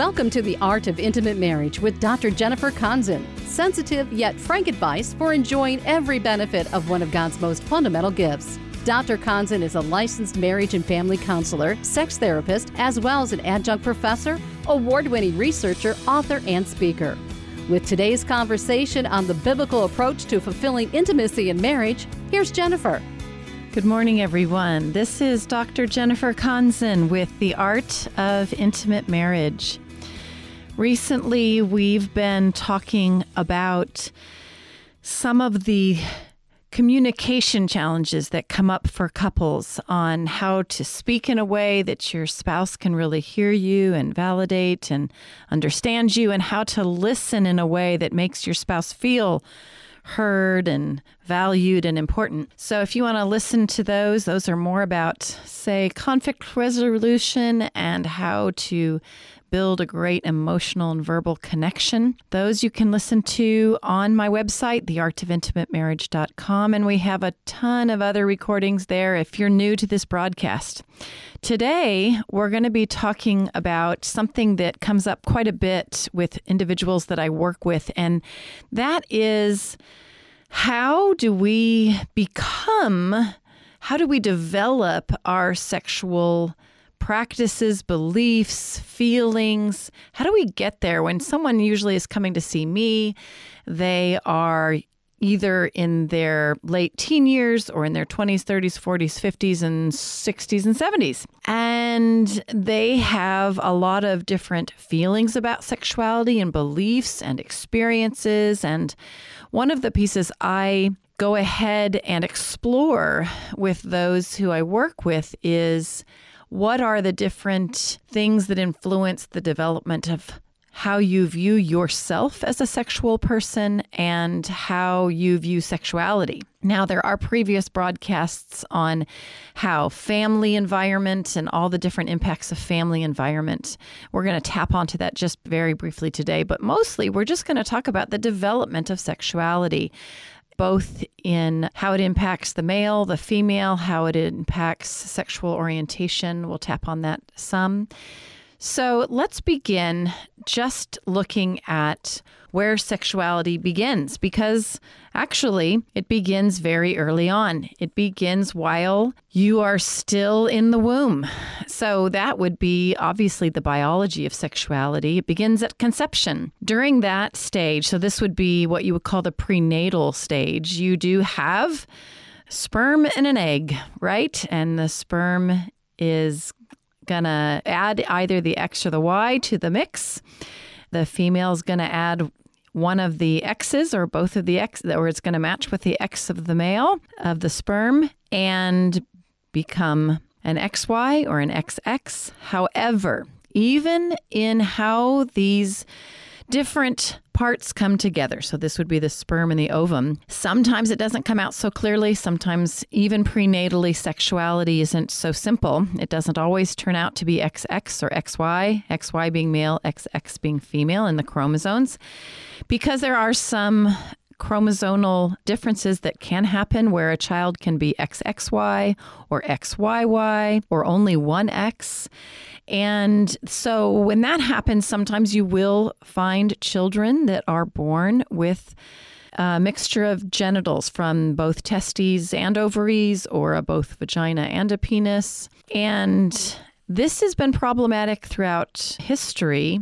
Welcome to the Art of Intimate Marriage with Dr. Jennifer Konzen. Sensitive yet frank advice for enjoying every benefit of one of God's most fundamental gifts. Dr. Konzen is a licensed marriage and family counselor, sex therapist, as well as an adjunct professor, award winning researcher, author, and speaker. With today's conversation on the biblical approach to fulfilling intimacy in marriage, here's Jennifer. Good morning, everyone. This is Dr. Jennifer Konzen with The Art of Intimate Marriage. Recently, we've been talking about some of the communication challenges that come up for couples on how to speak in a way that your spouse can really hear you and validate and understand you, and how to listen in a way that makes your spouse feel heard and valued and important. So, if you want to listen to those, those are more about, say, conflict resolution and how to build a great emotional and verbal connection. Those you can listen to on my website, theartofintimatemarriage.com, and we have a ton of other recordings there if you're new to this broadcast. Today, we're going to be talking about something that comes up quite a bit with individuals that I work with, and that is how do we become, how do we develop our sexual practices, beliefs, feelings? How do we get there when someone usually is coming to see me? They are either in their late teen years or in their 20s, 30s, 40s, 50s, and 60s and 70s. And they have a lot of different feelings about sexuality and beliefs and experiences. And one of the pieces I go ahead and explore with those who I work with is what are the different things that influence the development of how you view yourself as a sexual person and how you view sexuality. Now, there are previous broadcasts on how family environment and all the different impacts of family environment. We're going to tap onto that just very briefly today, but mostly we're just going to talk about the development of sexuality both in how it impacts the male, the female, how it impacts sexual orientation. We'll tap on that some. So let's begin just looking at where sexuality begins because actually it begins very early on. It begins while you are still in the womb. So that would be obviously the biology of sexuality. It begins at conception. During that stage, so this would be what you would call the prenatal stage, you do have sperm and an egg, right? And the sperm is going to add either the X or the Y to the mix. The female is going to add one of the X's or both of the X, or it's going to match with the X of the male of the sperm and become an XY or an XX. However, even in how these different parts come together. So, this would be the sperm and the ovum. Sometimes it doesn't come out so clearly. Sometimes, even prenatally, sexuality isn't so simple. It doesn't always turn out to be XX or XY, XY being male, XX being female in the chromosomes, because there are some chromosomal differences that can happen where a child can be XXY or XYY or only one X. And so when that happens, sometimes you will find children that are born with a mixture of genitals from both testes and ovaries or a both vagina and a penis. And this has been problematic throughout history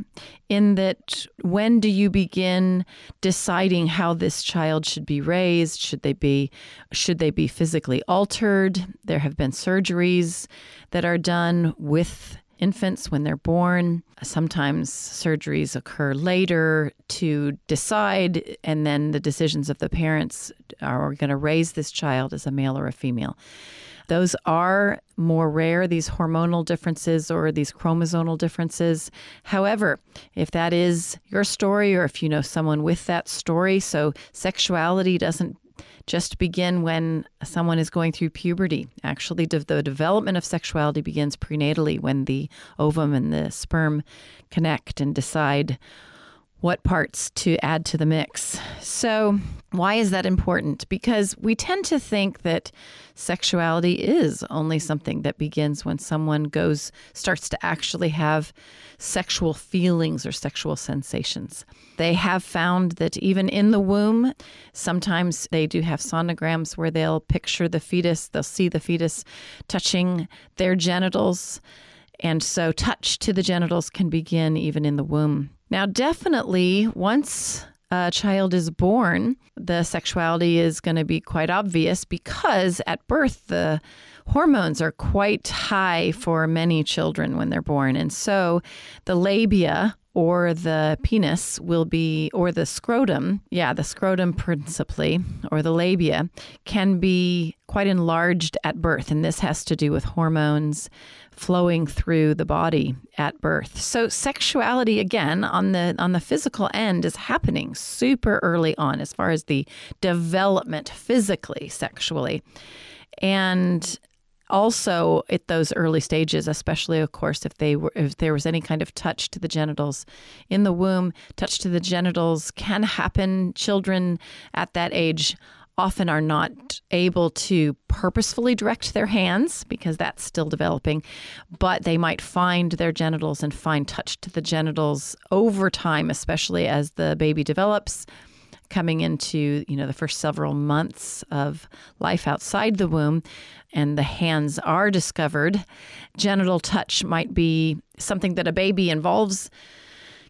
in that when do you begin deciding how this child should be raised? Should they be should they be physically altered? There have been surgeries that are done with infants when they're born. Sometimes surgeries occur later to decide, and then the decisions of the parents are going to raise this child as a male or a female. Those are more rare, these hormonal differences or these chromosomal differences. However, if that is your story or if you know someone with that story, so sexuality doesn't just begin when someone is going through puberty. Actually, the development of sexuality begins prenatally when the ovum and the sperm connect and decide what parts to add to the mix. So, why is that important? Because we tend to think that sexuality is only something that begins when someone goes starts to actually have sexual feelings or sexual sensations. They have found that even in the womb, sometimes they do have sonograms where they'll picture the fetus, they'll see the fetus touching their genitals. And so touch to the genitals can begin even in the womb. Now, definitely, once a child is born, the sexuality is going to be quite obvious because at birth, the hormones are quite high for many children when they're born. And so the labia or the penis will be, or the scrotum, yeah, the scrotum principally, or the labia, can be quite enlarged at birth. And this has to do with hormones flowing through the body at birth. So sexuality again on the on the physical end is happening super early on as far as the development physically sexually. And also at those early stages especially of course if they were if there was any kind of touch to the genitals in the womb touch to the genitals can happen children at that age often are not able to purposefully direct their hands because that's still developing, but they might find their genitals and find touch to the genitals over time, especially as the baby develops coming into you know the first several months of life outside the womb and the hands are discovered. Genital touch might be something that a baby involves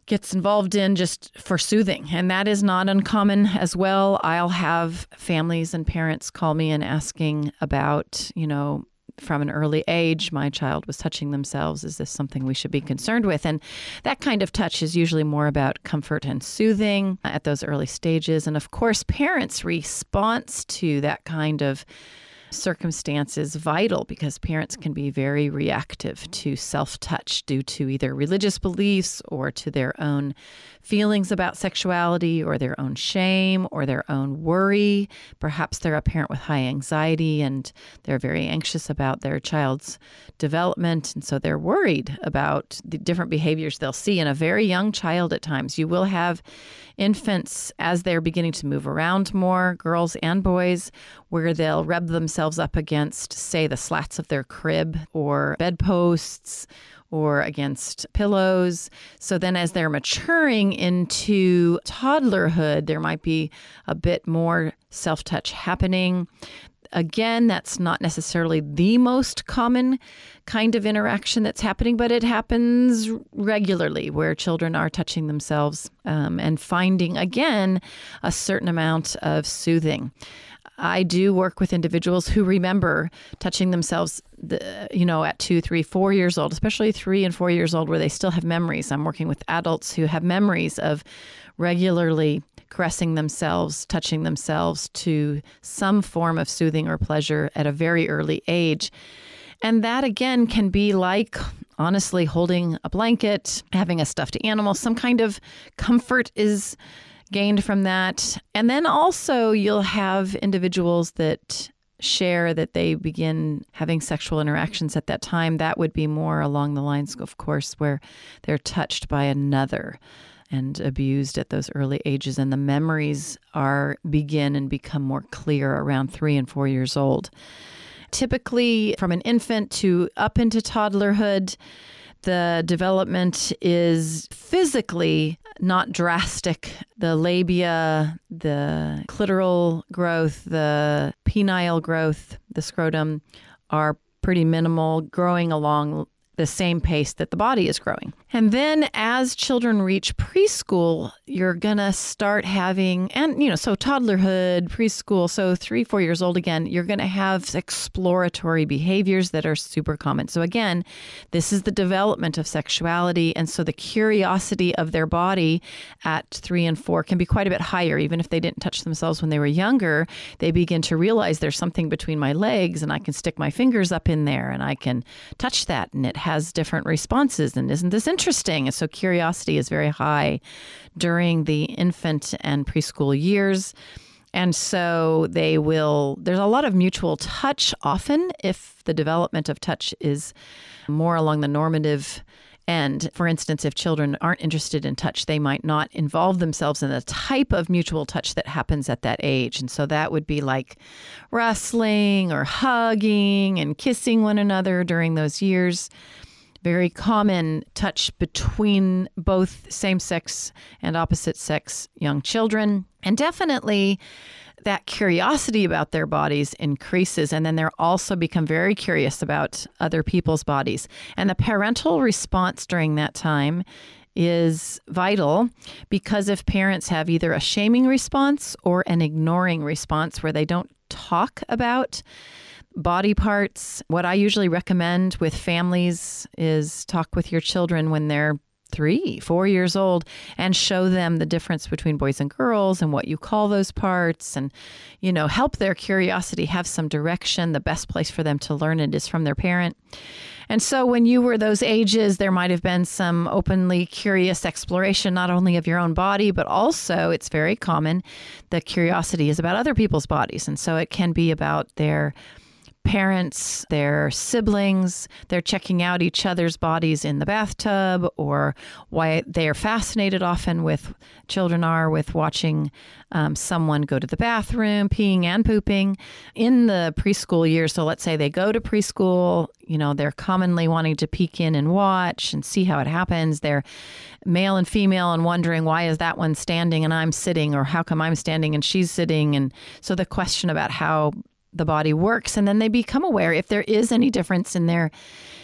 gets involved in just for soothing. And that is not uncommon as well. I'll have families and parents call me and asking about, you know, from an early age, my child was touching themselves. Is this something we should be concerned with? And that kind of touch is usually more about comfort and soothing at those early stages. And of course, parents' response to that kind of circumstance is vital because parents can be very reactive to self touch due to either religious beliefs or to their own feelings about sexuality or their own shame or their own worry. Perhaps they're a parent with high anxiety and they're very anxious about their child's development. And so they're worried about the different behaviors they'll see in a very young child at times. You will have infants as they're beginning to move around more, girls and boys, where they'll rub themselves up against, say, the slats of their crib or bedposts or against pillows. So then, as they're maturing into toddlerhood, there might be a bit more self touch happening. Again, that's not necessarily the most common kind of interaction that's happening, but it happens regularly where children are touching themselves um, and finding, again, a certain amount of soothing. I do work with individuals who remember touching themselves, the, you know, at two, three, four years old, especially three and four years old, where they still have memories. I'm working with adults who have memories of regularly caressing themselves, touching themselves to some form of soothing or pleasure at a very early age. And that again can be like honestly holding a blanket, having a stuffed animal, some kind of comfort is gained from that. And then also, you'll have individuals that share that they begin having sexual interactions at that time. That would be more along the lines, of course, where they're touched by another and abused at those early ages and the memories are begin and become more clear around 3 and 4 years old typically from an infant to up into toddlerhood the development is physically not drastic. The labia, the clitoral growth, the penile growth, the scrotum are pretty minimal, growing along the same pace that the body is growing. And then as children reach preschool, you're going to start having, and you know, so toddlerhood, preschool, so three, four years old again, you're going to have exploratory behaviors that are super common. So again, this is the development of sexuality. And so the curiosity of their body at three and four can be quite a bit higher. Even if they didn't touch themselves when they were younger, they begin to realize there's something between my legs and I can stick my fingers up in there and I can touch that and it has different responses. And isn't this interesting? So curiosity is very high during the infant and preschool years. And so they will, there's a lot of mutual touch often if the development of touch is more along the normative And for instance, if children aren't interested in touch, they might not involve themselves in the type of mutual touch that happens at that age. And so that would be like wrestling or hugging and kissing one another during those years. Very common touch between both same sex and opposite sex young children. And definitely that curiosity about their bodies increases and then they're also become very curious about other people's bodies. And the parental response during that time is vital because if parents have either a shaming response or an ignoring response where they don't talk about body parts what i usually recommend with families is talk with your children when they're three, four years old and show them the difference between boys and girls and what you call those parts and, you know, help their curiosity have some direction. The best place for them to learn it is from their parent. And so when you were those ages, there might have been some openly curious exploration, not only of your own body, but also it's very common. The curiosity is about other people's bodies. And so it can be about their parents, their siblings, they're checking out each other's bodies in the bathtub, or why they are fascinated often with children are with watching um, someone go to the bathroom, peeing and pooping in the preschool years. So let's say they go to preschool, you know, they're commonly wanting to peek in and watch and see how it happens. They're male and female and wondering why is that one standing and I'm sitting, or how come I'm standing and she's sitting. And so the question about how the body works and then they become aware if there is any difference in their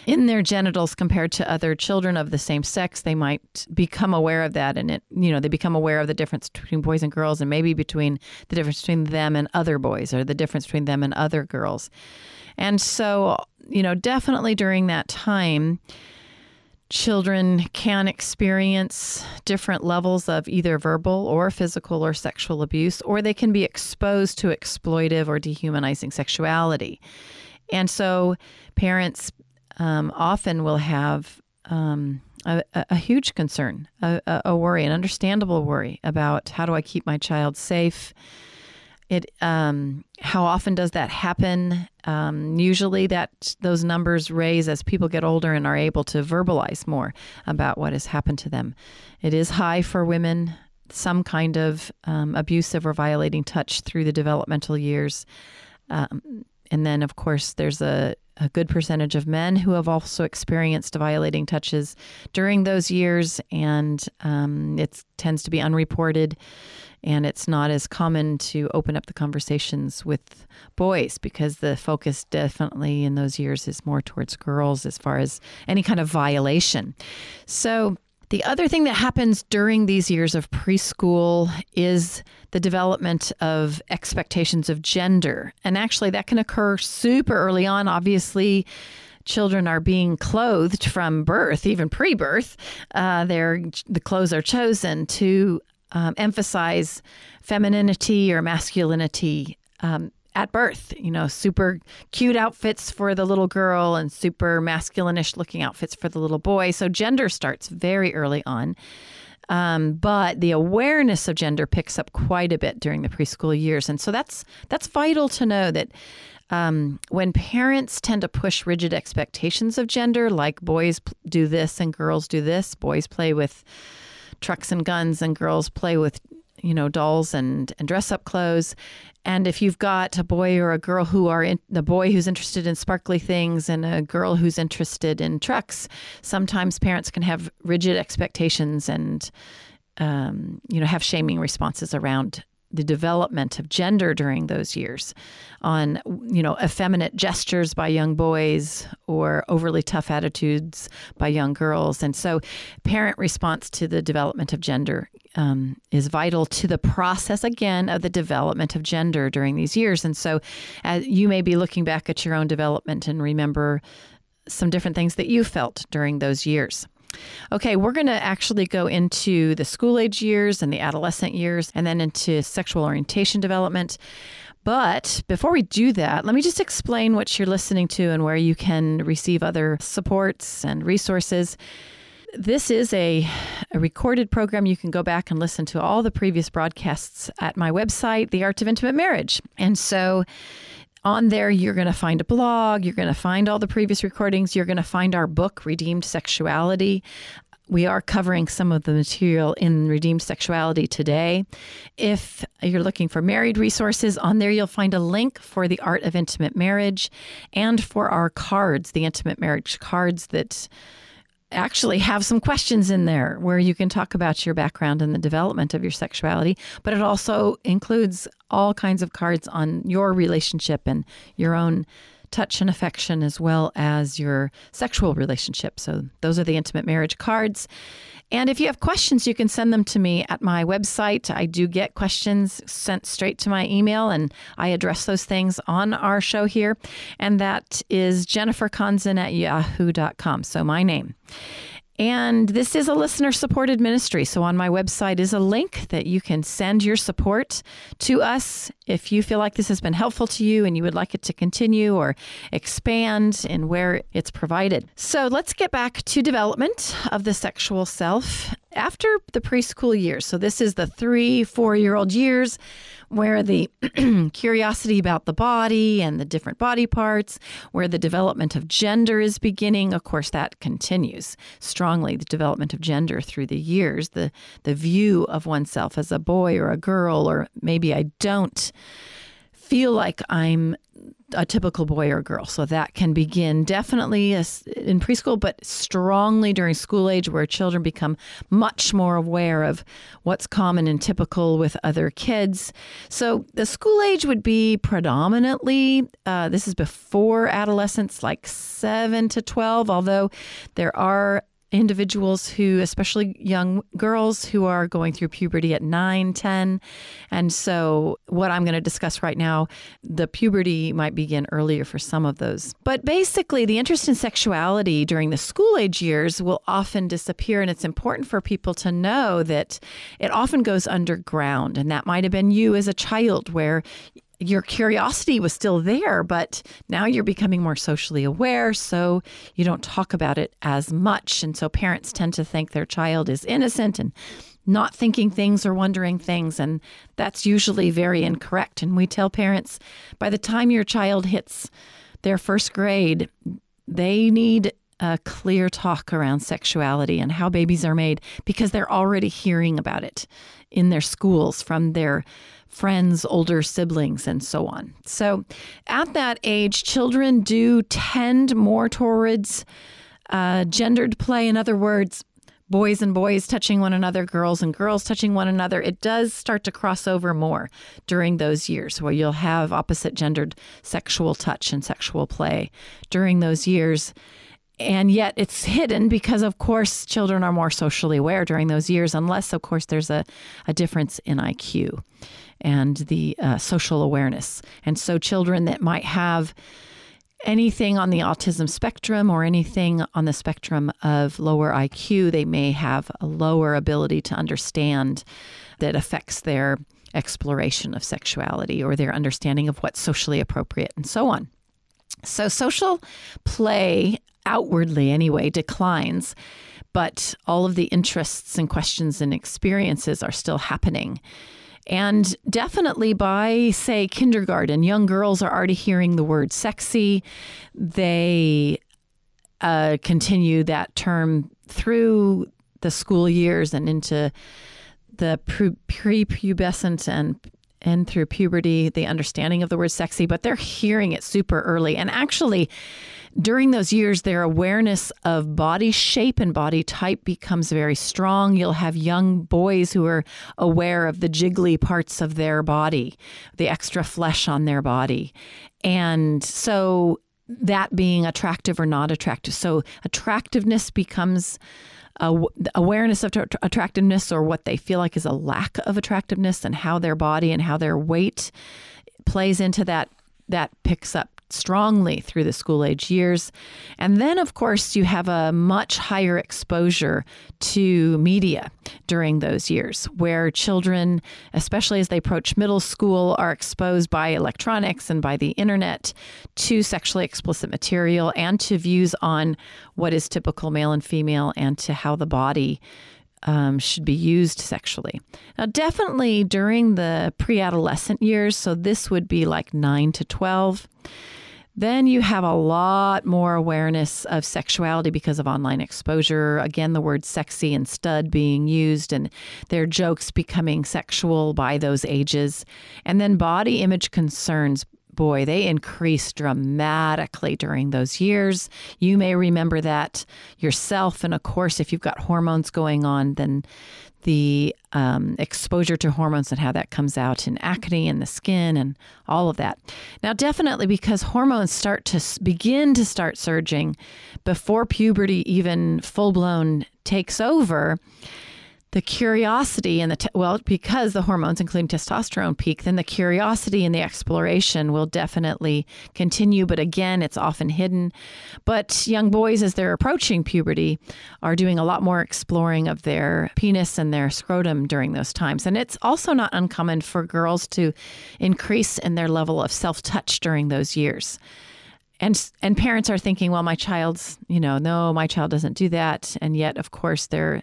in their genitals compared to other children of the same sex they might become aware of that and it you know they become aware of the difference between boys and girls and maybe between the difference between them and other boys or the difference between them and other girls. And so you know definitely during that time children can experience different levels of either verbal or physical or sexual abuse, or they can be exposed to exploitive or dehumanizing sexuality. And so parents um, often will have um, a, a, huge concern, a, a worry, an understandable worry about how do I keep my child safe it um, how often does that happen? Um, usually, that those numbers raise as people get older and are able to verbalize more about what has happened to them. It is high for women. Some kind of um, abusive or violating touch through the developmental years, um, and then of course there's a, a good percentage of men who have also experienced violating touches during those years, and um, it tends to be unreported and it's not as common to open up the conversations with boys because the focus definitely in those years is more towards girls as far as any kind of violation. So, the other thing that happens during these years of preschool is the development of expectations of gender. And actually, that can occur super early on. Obviously, children are being clothed from birth, even pre-birth. Uh, the clothes are chosen to um, emphasize femininity or masculinity um, at birth. You know, super cute outfits for the little girl and super masculinish looking outfits for the little boy. So gender starts very early on. Um, but the awareness of gender picks up quite a bit during the preschool years, and so that's that's vital to know that um, when parents tend to push rigid expectations of gender, like boys do this and girls do this, boys play with trucks and guns and girls play with you know dolls and, and dress up clothes. And if you've got a boy or a girl who are in the boy who's interested in sparkly things and a girl who's interested in trucks sometimes parents can have rigid expectations and um, you know have shaming responses around the development of gender during those years on you know effeminate gestures by young boys or overly tough attitudes by young girls. And so parent response to the development of gender um, is vital to the process again of the development of gender during these years. And so as you may be looking back at your own development and remember some different things that you felt during those years Okay, we're going to actually go into the school age years and the adolescent years and then into sexual orientation development. But before we do that, let me just explain what you're listening to and where you can receive other supports and resources. This is a, a, recorded program. You can go back and listen to all the previous broadcasts at my website, The Art of Intimate Marriage. And so on there, you're going to find a blog, you're going to find all the previous recordings, you're going to find our book, Redeemed Sexuality. We are covering some of the material in Redeemed Sexuality today. If you're looking for married resources, on there you'll find a link for the Art of Intimate Marriage and for our cards, the Intimate Marriage cards that actually have some questions in there where you can talk about your background and the development of your sexuality, but it also includes all kinds of cards on your relationship and your own touch and affection as well as your sexual relationship. So those are the intimate marriage cards. And if you have questions, you can send them to me at my website. I do get questions sent straight to my email, and I address those things on our show here. And that is jenniferkonzen at yahoo.com. So my name. And this is a listener supported ministry. So on my website is a link that you can send your support to us if you feel like this has been helpful to you and you would like it to continue or expand in where it's provided. So let's get back to development of the sexual self after the preschool years. So this is the three, four year old years where the curiosity about the body and the different body parts, where the development of gender is beginning. Of course, that continues strongly, the development of gender through the years, the, the view of oneself as a boy or a girl, or maybe I don't feel like I'm a typical boy or girl. So that can begin definitely in preschool, but strongly during school age, where children become much more aware of what's common and typical with other kids. So the school age would be predominantly, uh, this is before adolescence, like 7 to 12, although there are individuals who, especially young girls who are going through puberty at 9, 10. And so, what I'm going to discuss right now, the puberty might begin earlier for some of those. But basically, the interest in sexuality during the school age years will often disappear. And it's important for people to know that it often goes underground. And that might have been you as a child, where your curiosity was still there, but now you're becoming more socially aware, so you don't talk about it as much. And so parents tend to think their child is innocent and not thinking things or wondering things. And that's usually very incorrect. And we tell parents by the time your child hits their first grade, they need a clear talk around sexuality and how babies are made because they're already hearing about it in their schools from their friends, older siblings, and so on. So at that age, children do tend more towards uh, gendered play. In other words, boys and boys touching one another, girls and girls touching one another, it does start to cross over more during those years where you'll have opposite gendered sexual touch and sexual play during those years. And yet it's hidden because, of course, children are more socially aware during those years, unless, of course, there's a, a difference in IQ and the uh, social awareness. And so, children that might have anything on the autism spectrum or anything on the spectrum of lower IQ, they may have a lower ability to understand that affects their exploration of sexuality or their understanding of what's socially appropriate and so on. So, social play outwardly, anyway, declines, but all of the interests and questions and experiences are still happening. And definitely by, say, kindergarten, young girls are already hearing the word sexy. They uh, continue that term through the school years and into the pre- prepubescent and and through puberty, the understanding of the word sexy, but they're hearing it super early. And actually, during those years, their awareness of body shape and body type becomes very strong. You'll have young boys who are aware of the jiggly parts of their body, the extra flesh on their body. And so that being attractive or not attractive. So attractiveness becomes uh, awareness of t- attractiveness or what they feel like is a lack of attractiveness and how their body and how their weight plays into that that picks up strongly through the school age years. And then, of course, you have a much higher exposure to media during those years, where children, especially as they approach middle school, are exposed by electronics and by the internet to sexually explicit material and to views on what is typical male and female and to how the body um, should be used sexually. Now, definitely during the pre adolescent years, so this would be like 9 to 12, then you have a lot more awareness of sexuality because of online exposure. Again, the word sexy and stud being used, and their jokes becoming sexual by those ages. And then body image concerns boy, they increase dramatically during those years. You may remember that yourself. And of course, if you've got hormones going on, then the um, exposure to hormones and how that comes out in acne and the skin and all of that. Now, definitely because hormones start to begin to start surging before puberty even full blown takes over the curiosity and the te- well because the hormones including testosterone peak then the curiosity and the exploration will definitely continue but again it's often hidden. But young boys as they're approaching puberty are doing a lot more exploring of their penis and their scrotum during those times. And it's also not uncommon for girls to increase in their level of self-touch during those years. And and parents are thinking well my child's you know no my child doesn't do that. And yet of course they're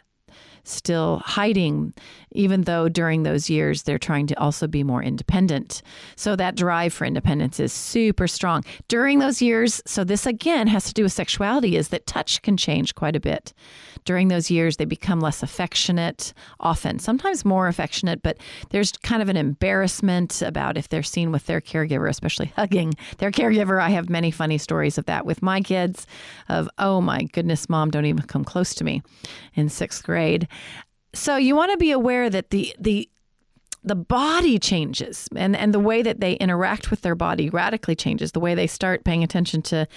still hiding, even though during those years they're trying to also be more independent. So that drive for independence is super strong. During those years, so this again has to do with sexuality, is that touch can change quite a bit. During those years, they become less affectionate, often, sometimes more affectionate, but there's kind of an embarrassment about if they're seen with their caregiver, especially hugging their caregiver. I have many funny stories of that with my kids of, oh my goodness, mom, don't even come close to me in sixth grade. So you want to be aware that the the the body changes and, and the way that they interact with their body radically changes. The way they start paying attention to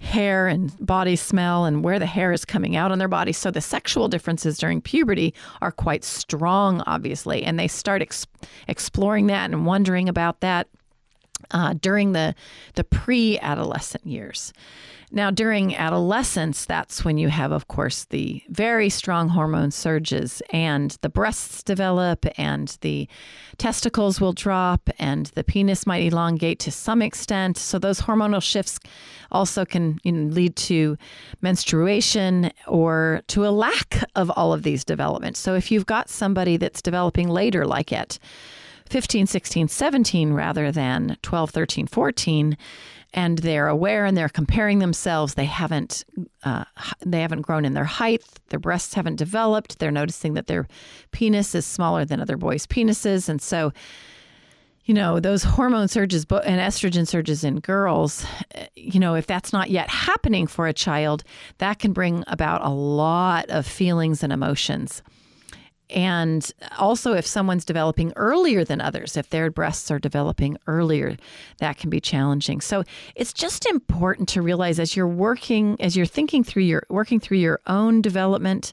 hair and body smell and where the hair is coming out on their body. So the sexual differences during puberty are quite strong, obviously, and they start ex- exploring that and wondering about that uh, during the the pre-adolescent years. Now, during adolescence, that's when you have, of course, the very strong hormone surges, and the breasts develop, and the testicles will drop, and the penis might elongate to some extent. So, those hormonal shifts also can you know, lead to menstruation or to a lack of all of these developments. So, if you've got somebody that's developing later, like at 15, 16, 17, rather than 12, 13, 14, and they're aware and they're comparing themselves. They haven't uh, they haven't grown in their height. Their breasts haven't developed. They're noticing that their penis is smaller than other boys' penises, and so you know those hormone surges and estrogen surges in girls you know if that's not yet happening for a child that can bring about a lot of feelings and emotions and also, if someone's developing earlier than others, if their breasts are developing earlier, that can be challenging. So it's just important to realize as you're working, as you're thinking through your working through your own development,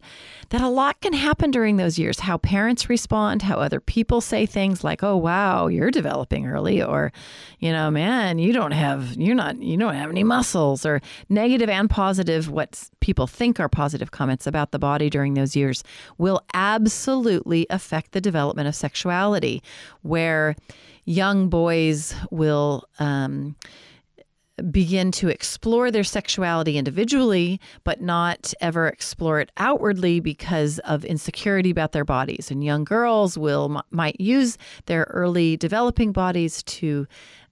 that a lot can happen during those years. How parents respond, how other people say things like, "Oh, wow, you're developing early," or, you know, "Man, you don't have, you're not, you don't have any muscles," or negative and positive, what people think are positive comments about the body during those years will absolutely absolutely affect the development of sexuality, where young boys will. Um, begin to explore their sexuality individually, but not ever explore it outwardly because of insecurity about their bodies. And young girls will might use their early developing bodies to,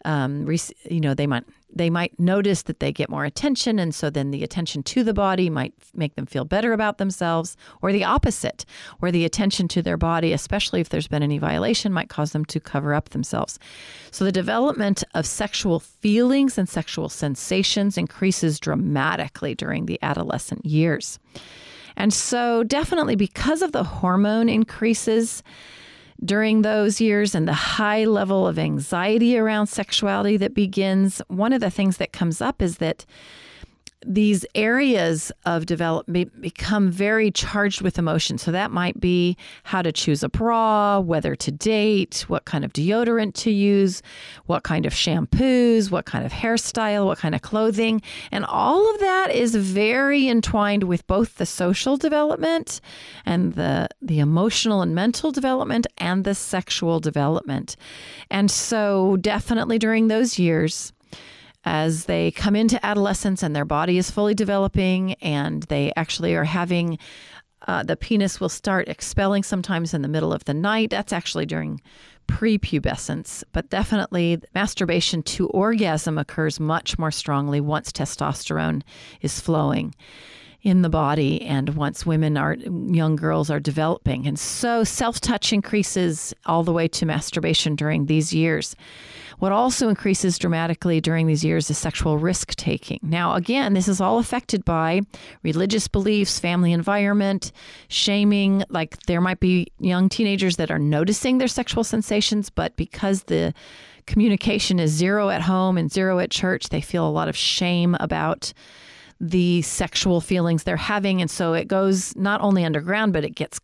um, you know, they might they might notice that they get more attention. And so then the attention to the body might make them feel better about themselves, or the opposite, where the attention to their body, especially if there's been any violation, might cause them to cover up themselves. So the development of sexual feelings and sexual sensations increases dramatically during the adolescent years. And so, definitely because of the hormone increases, during those years and the high level of anxiety around sexuality that begins, one of the things that comes up is that these areas of development become very charged with emotion. So that might be how to choose a bra, whether to date, what kind of deodorant to use, what kind of shampoos, what kind of hairstyle, what kind of clothing. And all of that is very entwined with both the social development and the the emotional and mental development and the sexual development. And so definitely during those years as they come into adolescence and their body is fully developing and they actually are having Uh, the penis will start expelling sometimes in the middle of the night. That's actually during prepubescence, but definitely masturbation to orgasm occurs much more strongly once testosterone is flowing in the body and once women are young girls are developing and so self-touch increases all the way to masturbation during these years what also increases dramatically during these years is sexual risk taking. Now, again, this is all affected by religious beliefs, family environment, shaming. Like there might be young teenagers that are noticing their sexual sensations, but because the communication is zero at home and zero at church, they feel a lot of shame about the sexual feelings they're having. And so it goes not only underground, but it gets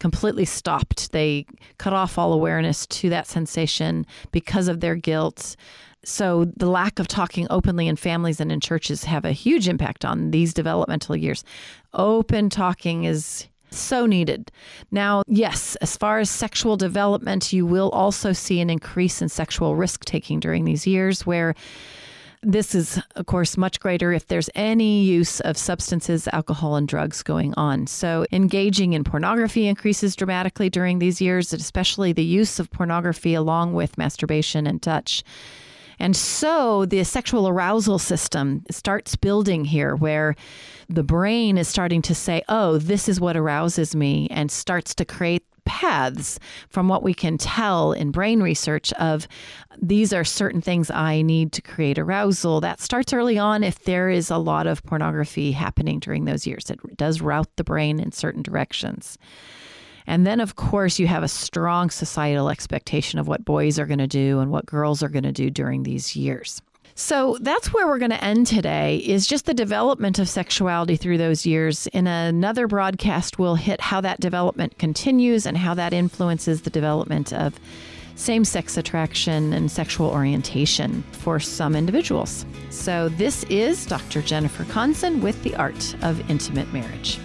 completely stopped. They cut off all awareness to that sensation because of their guilt. So the lack of talking openly in families and in churches have a huge impact on these developmental years. Open talking is so needed. Now, yes, as far as sexual development, you will also see an increase in sexual risk taking during these years where this is, of course, much greater if there's any use of substances, alcohol, and drugs going on. So, engaging in pornography increases dramatically during these years, especially the use of pornography along with masturbation and touch. And so the sexual arousal system starts building here, where the brain is starting to say, oh, this is what arouses me, and starts to create paths from what we can tell in brain research of these are certain things I need to create arousal. That starts early on if there is a lot of pornography happening during those years. It does route the brain in certain directions. And then, of course, you have a strong societal expectation of what boys are going to do and what girls are going to do during these years. So that's where we're going to end today is just the development of sexuality through those years. In another broadcast, we'll hit how that development continues and how that influences the development of same sex attraction and sexual orientation for some individuals. So, this is Dr. Jennifer Konzen with The Art of Intimate Marriage.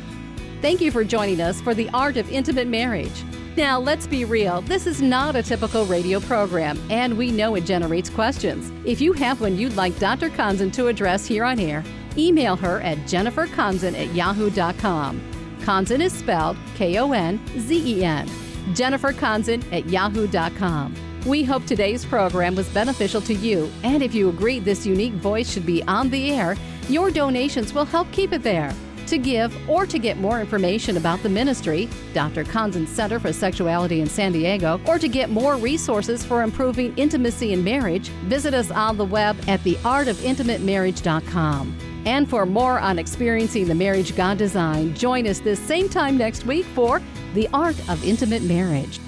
Thank you for joining us for The Art of Intimate Marriage. Now, let's be real. This is not a typical radio program, and we know it generates questions. If you have one you'd like Dr. Konzen to address here on air, email her at jenniferkonzen at yahoo.com. Konzen is spelled K O N Z E N. Jennifer Konzen at yahoo.com. We hope today's program was beneficial to you, and if you agree this unique voice should be on the air, your donations will help keep it there to give or to get more information about the ministry, Dr. Konzen's Center for Sexuality in San Diego, or to get more resources for improving intimacy in marriage, visit us on the web at theartofintimatemarriage.com. And for more on experiencing the marriage God designed, join us this same time next week for The Art of Intimate Marriage.